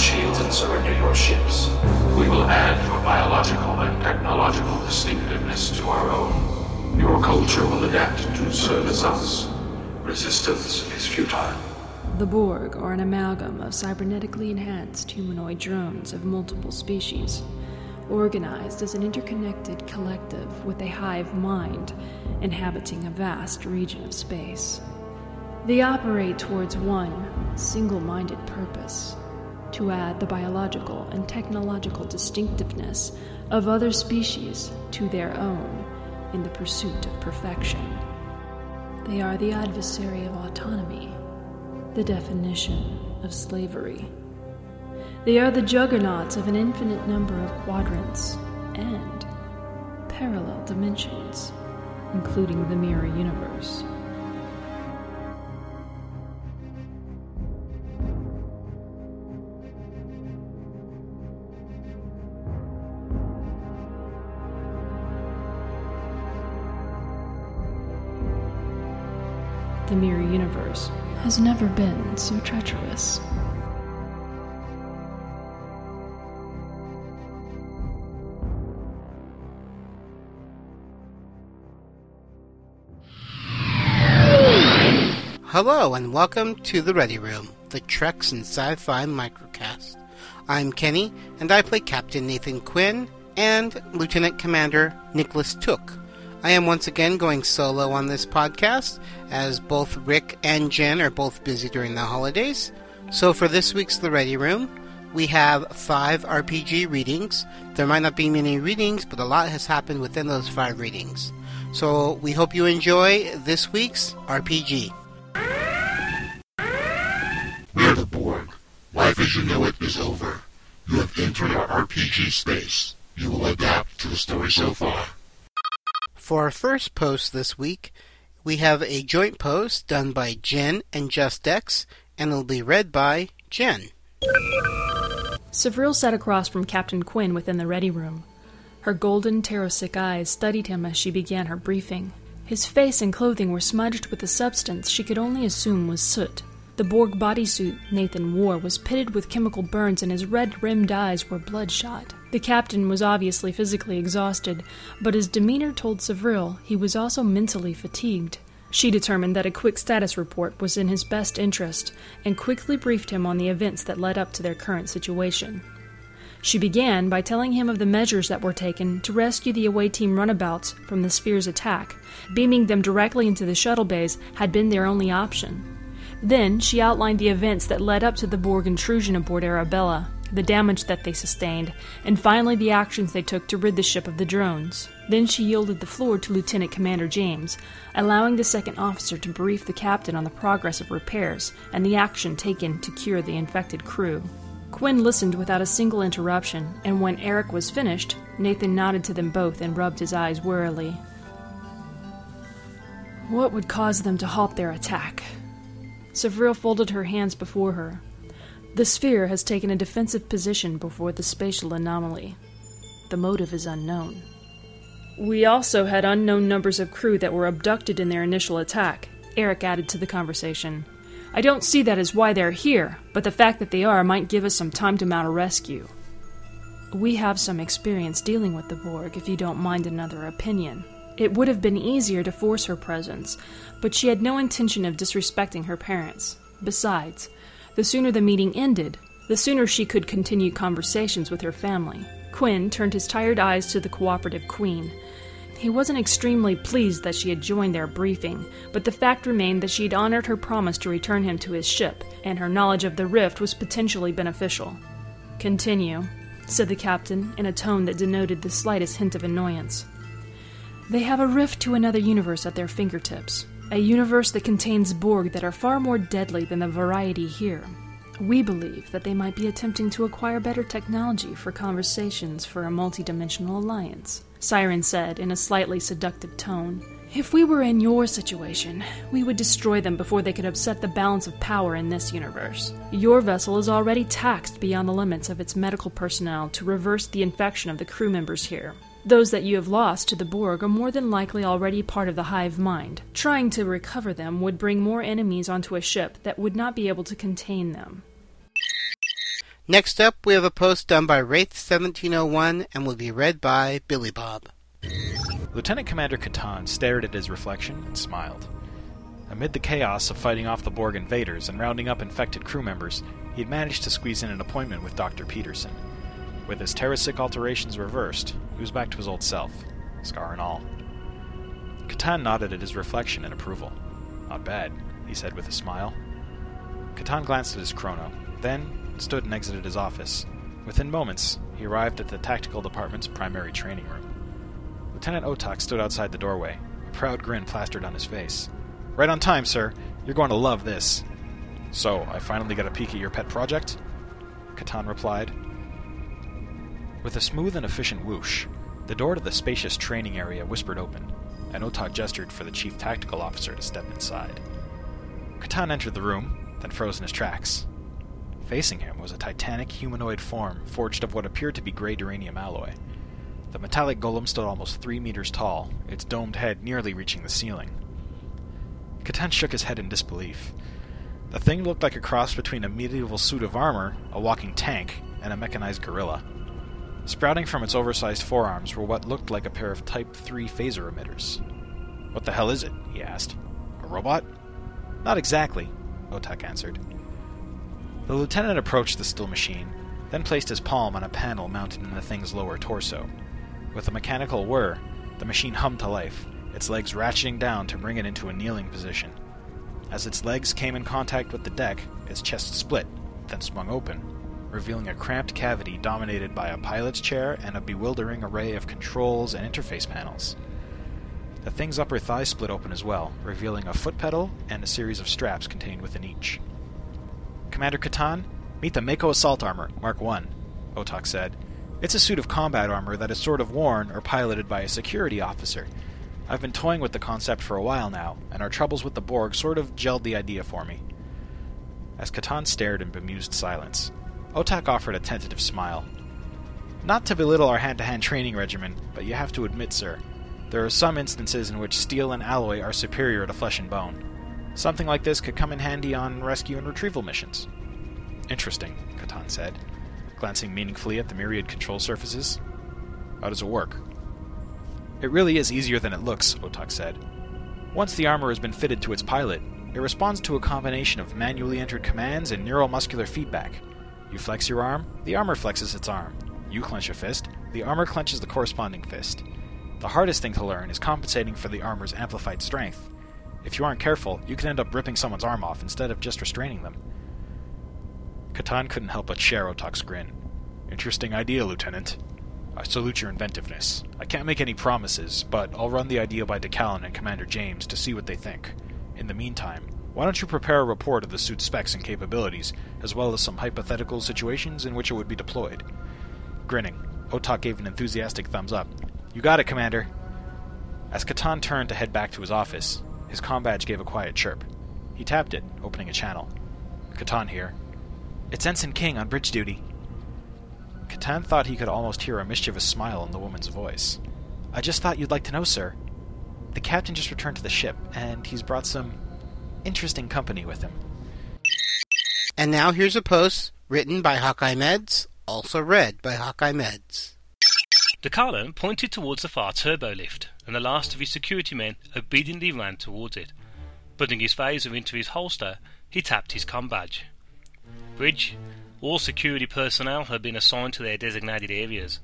Shields and surrender your ships. We will add your biological and technological distinctiveness to our own. Your culture will adapt to service us. Resistance is futile. The Borg are an amalgam of cybernetically enhanced humanoid drones of multiple species, organized as an interconnected collective with a hive mind inhabiting a vast region of space. They operate towards one single minded purpose to add the biological and technological distinctiveness of other species to their own in the pursuit of perfection. They are the adversary of autonomy, the definition of slavery. They are the juggernauts of an infinite number of quadrants and parallel dimensions, including the mirror universe. The mirror universe has never been so treacherous. Hello, and welcome to the Ready Room, the Treks and Sci Fi microcast. I'm Kenny, and I play Captain Nathan Quinn and Lieutenant Commander Nicholas Took. I am once again going solo on this podcast, as both Rick and Jen are both busy during the holidays. So for this week's The Ready Room, we have five RPG readings. There might not be many readings, but a lot has happened within those five readings. So we hope you enjoy this week's RPG. We are the Borg. Life as you know it is over. You have entered our RPG space. You will adapt to the story so far. For our first post this week, we have a joint post done by Jen and JustX, and it'll be read by Jen. Savril sat across from Captain Quinn within the ready room. Her golden, terror-sick eyes studied him as she began her briefing. His face and clothing were smudged with a substance she could only assume was soot. The Borg bodysuit Nathan wore was pitted with chemical burns, and his red rimmed eyes were bloodshot. The captain was obviously physically exhausted, but his demeanor told Savril he was also mentally fatigued. She determined that a quick status report was in his best interest and quickly briefed him on the events that led up to their current situation. She began by telling him of the measures that were taken to rescue the away team runabouts from the sphere's attack. Beaming them directly into the shuttle bays had been their only option. Then she outlined the events that led up to the Borg intrusion aboard Arabella, the damage that they sustained, and finally the actions they took to rid the ship of the drones. Then she yielded the floor to Lieutenant Commander James, allowing the second officer to brief the captain on the progress of repairs and the action taken to cure the infected crew. Quinn listened without a single interruption, and when Eric was finished, Nathan nodded to them both and rubbed his eyes wearily. What would cause them to halt their attack? Savril folded her hands before her. The sphere has taken a defensive position before the spatial anomaly. The motive is unknown. We also had unknown numbers of crew that were abducted in their initial attack, Eric added to the conversation. I don't see that as why they're here, but the fact that they are might give us some time to mount a rescue. We have some experience dealing with the Borg, if you don't mind another opinion. It would have been easier to force her presence, but she had no intention of disrespecting her parents. Besides, the sooner the meeting ended, the sooner she could continue conversations with her family. Quinn turned his tired eyes to the cooperative queen. He wasn't extremely pleased that she had joined their briefing, but the fact remained that she had honored her promise to return him to his ship, and her knowledge of the rift was potentially beneficial. Continue, said the captain in a tone that denoted the slightest hint of annoyance. They have a rift to another universe at their fingertips, a universe that contains Borg that are far more deadly than the variety here. We believe that they might be attempting to acquire better technology for conversations for a multidimensional alliance, Siren said in a slightly seductive tone. If we were in your situation, we would destroy them before they could upset the balance of power in this universe. Your vessel is already taxed beyond the limits of its medical personnel to reverse the infection of the crew members here. Those that you have lost to the Borg are more than likely already part of the hive mind. Trying to recover them would bring more enemies onto a ship that would not be able to contain them. Next up, we have a post done by Wraith1701 and will be read by Billy Bob. Lieutenant Commander Catan stared at his reflection and smiled. Amid the chaos of fighting off the Borg invaders and rounding up infected crew members, he had managed to squeeze in an appointment with Dr. Peterson. With his Terrasic alterations reversed, he was back to his old self, scar and all. Catan nodded at his reflection in approval. Not bad, he said with a smile. Catan glanced at his chrono, then stood and exited his office. Within moments, he arrived at the tactical department's primary training room. Lieutenant Otak stood outside the doorway, a proud grin plastered on his face. Right on time, sir. You're going to love this. So, I finally got a peek at your pet project? Catan replied. With a smooth and efficient whoosh, the door to the spacious training area whispered open, and Otak gestured for the chief tactical officer to step inside. Catan entered the room, then froze in his tracks. Facing him was a titanic humanoid form forged of what appeared to be gray duranium alloy. The metallic golem stood almost three meters tall, its domed head nearly reaching the ceiling. Catan shook his head in disbelief. The thing looked like a cross between a medieval suit of armor, a walking tank, and a mechanized gorilla. Sprouting from its oversized forearms were what looked like a pair of Type 3 phaser emitters. What the hell is it? he asked. A robot? Not exactly, Otak answered. The lieutenant approached the still machine, then placed his palm on a panel mounted in the thing's lower torso. With a mechanical whir, the machine hummed to life, its legs ratcheting down to bring it into a kneeling position. As its legs came in contact with the deck, its chest split, then swung open, revealing a cramped cavity dominated by a pilot's chair and a bewildering array of controls and interface panels. The thing's upper thigh split open as well, revealing a foot pedal and a series of straps contained within each. Commander Catan, meet the Mako Assault Armor, Mark 1, Otak said. It's a suit of combat armor that is sort of worn or piloted by a security officer. I've been toying with the concept for a while now, and our troubles with the Borg sort of gelled the idea for me. As Catan stared in bemused silence, Otak offered a tentative smile. Not to belittle our hand to hand training regimen, but you have to admit, sir, there are some instances in which steel and alloy are superior to flesh and bone. Something like this could come in handy on rescue and retrieval missions. Interesting, Catan said, glancing meaningfully at the myriad control surfaces. How does it work? It really is easier than it looks, Otak said. Once the armor has been fitted to its pilot, it responds to a combination of manually entered commands and neuromuscular feedback. You flex your arm, the armor flexes its arm. You clench a fist, the armor clenches the corresponding fist. The hardest thing to learn is compensating for the armor's amplified strength. If you aren't careful, you can end up ripping someone's arm off instead of just restraining them. Catan couldn't help but share Otak's grin. Interesting idea, Lieutenant. I salute your inventiveness. I can't make any promises, but I'll run the idea by DeCallan and Commander James to see what they think. In the meantime, why don't you prepare a report of the suit's specs and capabilities, as well as some hypothetical situations in which it would be deployed? Grinning, Otak gave an enthusiastic thumbs up. You got it, Commander. As Catan turned to head back to his office, his com badge gave a quiet chirp. He tapped it, opening a channel. Catan here. It's Ensign King on bridge duty. Catan thought he could almost hear a mischievous smile in the woman's voice. I just thought you'd like to know, sir. The captain just returned to the ship, and he's brought some interesting company with him. And now here's a post written by Hawkeye Meds, also read by Hawkeye Meds. DeCarlo pointed towards the far turbo lift, and the last of his security men obediently ran towards it. Putting his phaser into his holster, he tapped his com badge. Bridge, all security personnel have been assigned to their designated areas.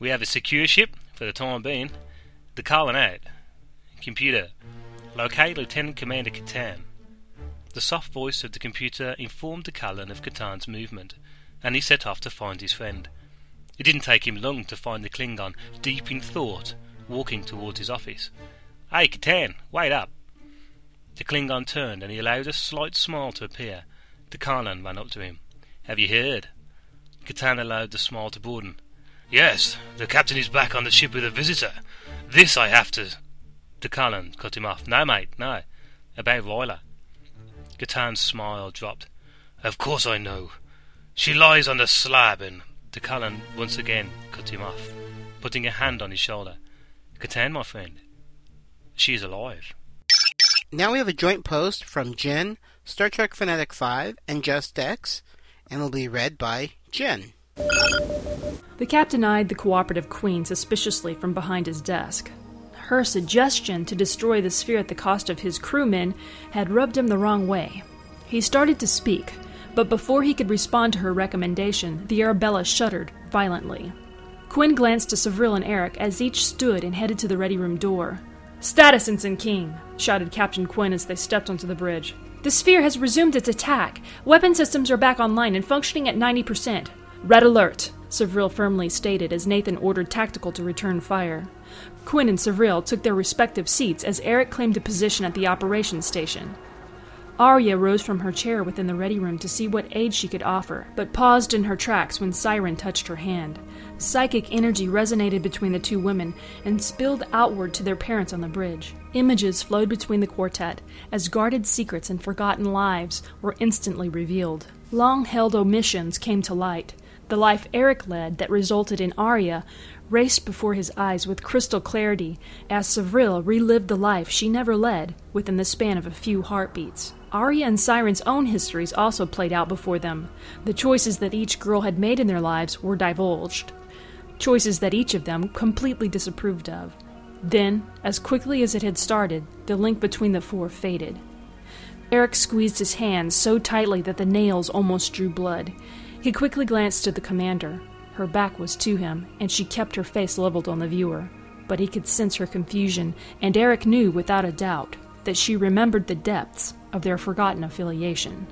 We have a secure ship for the time being. DeCarlo out. Computer, locate Lieutenant Commander Catan. The soft voice of the computer informed DeCallan of Catan's movement, and he set off to find his friend. It didn't take him long to find the Klingon, deep in thought, walking towards his office. Hey, Catan, wait up! The Klingon turned, and he allowed a slight smile to appear. DeCallan ran up to him. Have you heard? Catan allowed the smile to broaden. Yes, the captain is back on the ship with a visitor. This I have to. DeCallan cut him off. No, mate, no. About Ryla. Catan's smile dropped. Of course I know. She lies on the slab, and DeCallan once again cut him off, putting a hand on his shoulder. Catan, my friend, she is alive. Now we have a joint post from Jen, Star Trek Fanatic 5, and Just X, and will be read by Jen. The captain eyed the cooperative queen suspiciously from behind his desk. Her suggestion to destroy the sphere at the cost of his crewmen had rubbed him the wrong way. He started to speak, but before he could respond to her recommendation, the Arabella shuddered violently. Quinn glanced to Savril and Eric as each stood and headed to the ready room door. Status, Ensign King! shouted Captain Quinn as they stepped onto the bridge. The sphere has resumed its attack. Weapon systems are back online and functioning at 90%. Red alert, Savril firmly stated as Nathan ordered Tactical to return fire. Quinn and Savril took their respective seats as Eric claimed a position at the operations station. Arya rose from her chair within the ready room to see what aid she could offer, but paused in her tracks when Siren touched her hand. Psychic energy resonated between the two women and spilled outward to their parents on the bridge. Images flowed between the quartet as guarded secrets and forgotten lives were instantly revealed. Long held omissions came to light. The life Eric led that resulted in Arya raced before his eyes with crystal clarity as Savril relived the life she never led within the span of a few heartbeats. Arya and Siren's own histories also played out before them. The choices that each girl had made in their lives were divulged. Choices that each of them completely disapproved of. Then, as quickly as it had started, the link between the four faded. Eric squeezed his hands so tightly that the nails almost drew blood. He quickly glanced to the commander. Her back was to him, and she kept her face leveled on the viewer. But he could sense her confusion, and Eric knew without a doubt that she remembered the depths of their forgotten affiliation.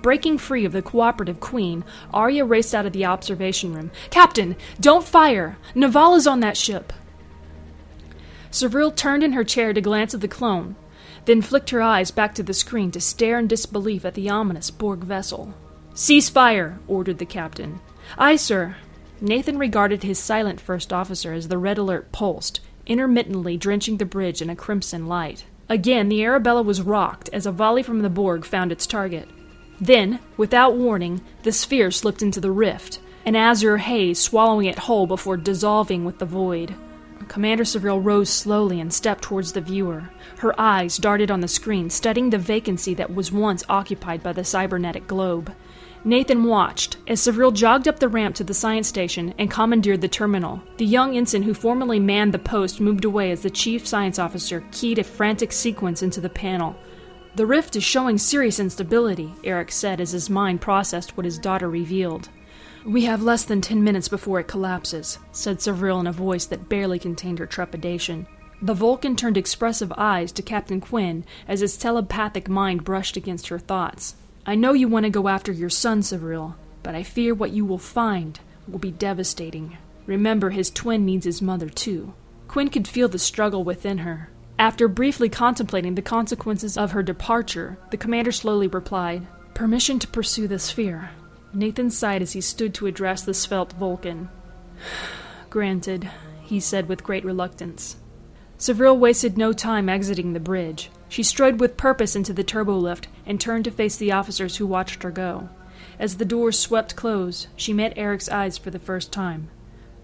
Breaking free of the cooperative queen, Arya raced out of the observation room. Captain, don't fire! Naval is on that ship! Savril turned in her chair to glance at the clone, then flicked her eyes back to the screen to stare in disbelief at the ominous Borg vessel. Cease fire, ordered the captain. Aye, sir. Nathan regarded his silent first officer as the red alert pulsed, intermittently drenching the bridge in a crimson light. Again, the Arabella was rocked as a volley from the Borg found its target. Then, without warning, the sphere slipped into the rift, an azure haze swallowing it whole before dissolving with the void. Commander Savril rose slowly and stepped towards the viewer. Her eyes darted on the screen, studying the vacancy that was once occupied by the cybernetic globe. Nathan watched as Savril jogged up the ramp to the science station and commandeered the terminal. The young ensign who formerly manned the post moved away as the chief science officer keyed a frantic sequence into the panel. The rift is showing serious instability, Eric said as his mind processed what his daughter revealed. We have less than ten minutes before it collapses, said Savril in a voice that barely contained her trepidation. The Vulcan turned expressive eyes to Captain Quinn as his telepathic mind brushed against her thoughts. I know you want to go after your son, Savril, but I fear what you will find will be devastating. Remember, his twin needs his mother, too. Quinn could feel the struggle within her. After briefly contemplating the consequences of her departure, the commander slowly replied, Permission to pursue the sphere. Nathan sighed as he stood to address the svelte Vulcan. Granted, he said with great reluctance. Savril wasted no time exiting the bridge. She strode with purpose into the turbolift and turned to face the officers who watched her go. As the doors swept close, she met Eric's eyes for the first time.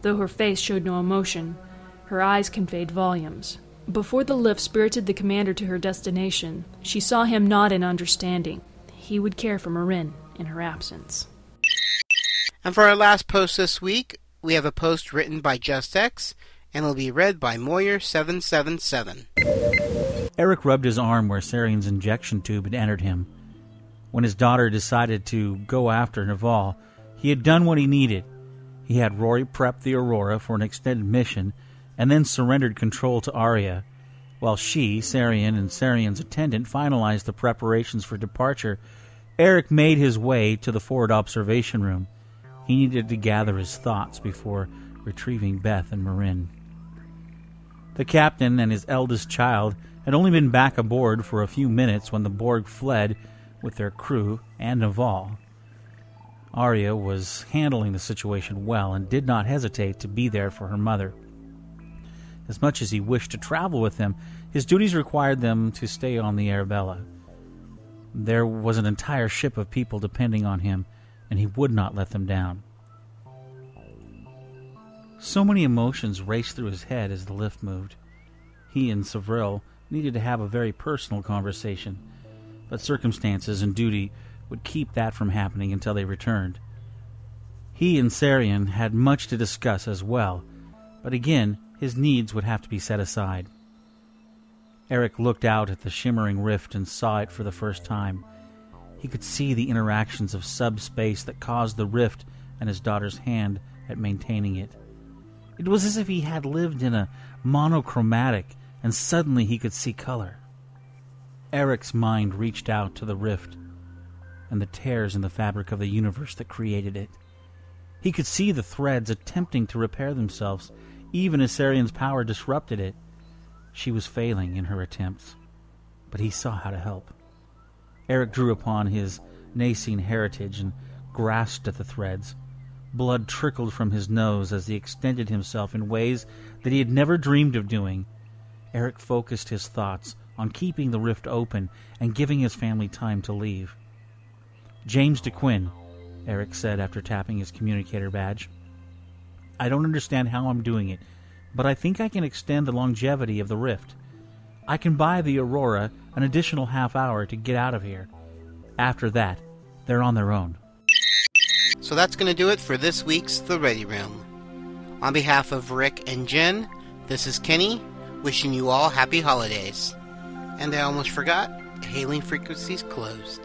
Though her face showed no emotion, her eyes conveyed volumes. Before the lift spirited the commander to her destination, she saw him nod in understanding. He would care for Marin in her absence. And for our last post this week, we have a post written by JustX, and will be read by Moyer777. Eric rubbed his arm where Sarian's injection tube had entered him. When his daughter decided to go after Naval, he had done what he needed. He had Rory prep the Aurora for an extended mission and then surrendered control to Arya, while she, Sarian, and Sarian's attendant finalized the preparations for departure. Eric made his way to the forward observation room. He needed to gather his thoughts before retrieving Beth and Marin. The captain and his eldest child had only been back aboard for a few minutes when the Borg fled with their crew and Naval. Arya was handling the situation well and did not hesitate to be there for her mother. As much as he wished to travel with them, his duties required them to stay on the Arabella. There was an entire ship of people depending on him, and he would not let them down. So many emotions raced through his head as the lift moved. He and Savril needed to have a very personal conversation, but circumstances and duty would keep that from happening until they returned. He and Sarian had much to discuss as well, but again, his needs would have to be set aside. Eric looked out at the shimmering rift and saw it for the first time. He could see the interactions of subspace that caused the rift and his daughter's hand at maintaining it. It was as if he had lived in a monochromatic and suddenly he could see color. Eric's mind reached out to the rift and the tears in the fabric of the universe that created it. He could see the threads attempting to repair themselves, even as Sarian's power disrupted it. She was failing in her attempts, but he saw how to help. Eric drew upon his Nasine heritage and grasped at the threads. Blood trickled from his nose as he extended himself in ways that he had never dreamed of doing. Eric focused his thoughts on keeping the rift open and giving his family time to leave. James DeQuinn, Eric said after tapping his communicator badge. I don't understand how I'm doing it, but I think I can extend the longevity of the rift. I can buy the Aurora an additional half hour to get out of here. After that, they're on their own. So that's going to do it for this week's The Ready Room. On behalf of Rick and Jen, this is Kenny, wishing you all happy holidays. And I almost forgot, hailing frequencies closed.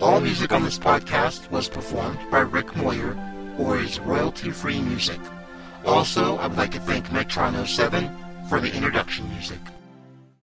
All music on this podcast was performed by Rick Moyer or is royalty-free music. Also, I'd like to thank Metrono 7 for the introduction music.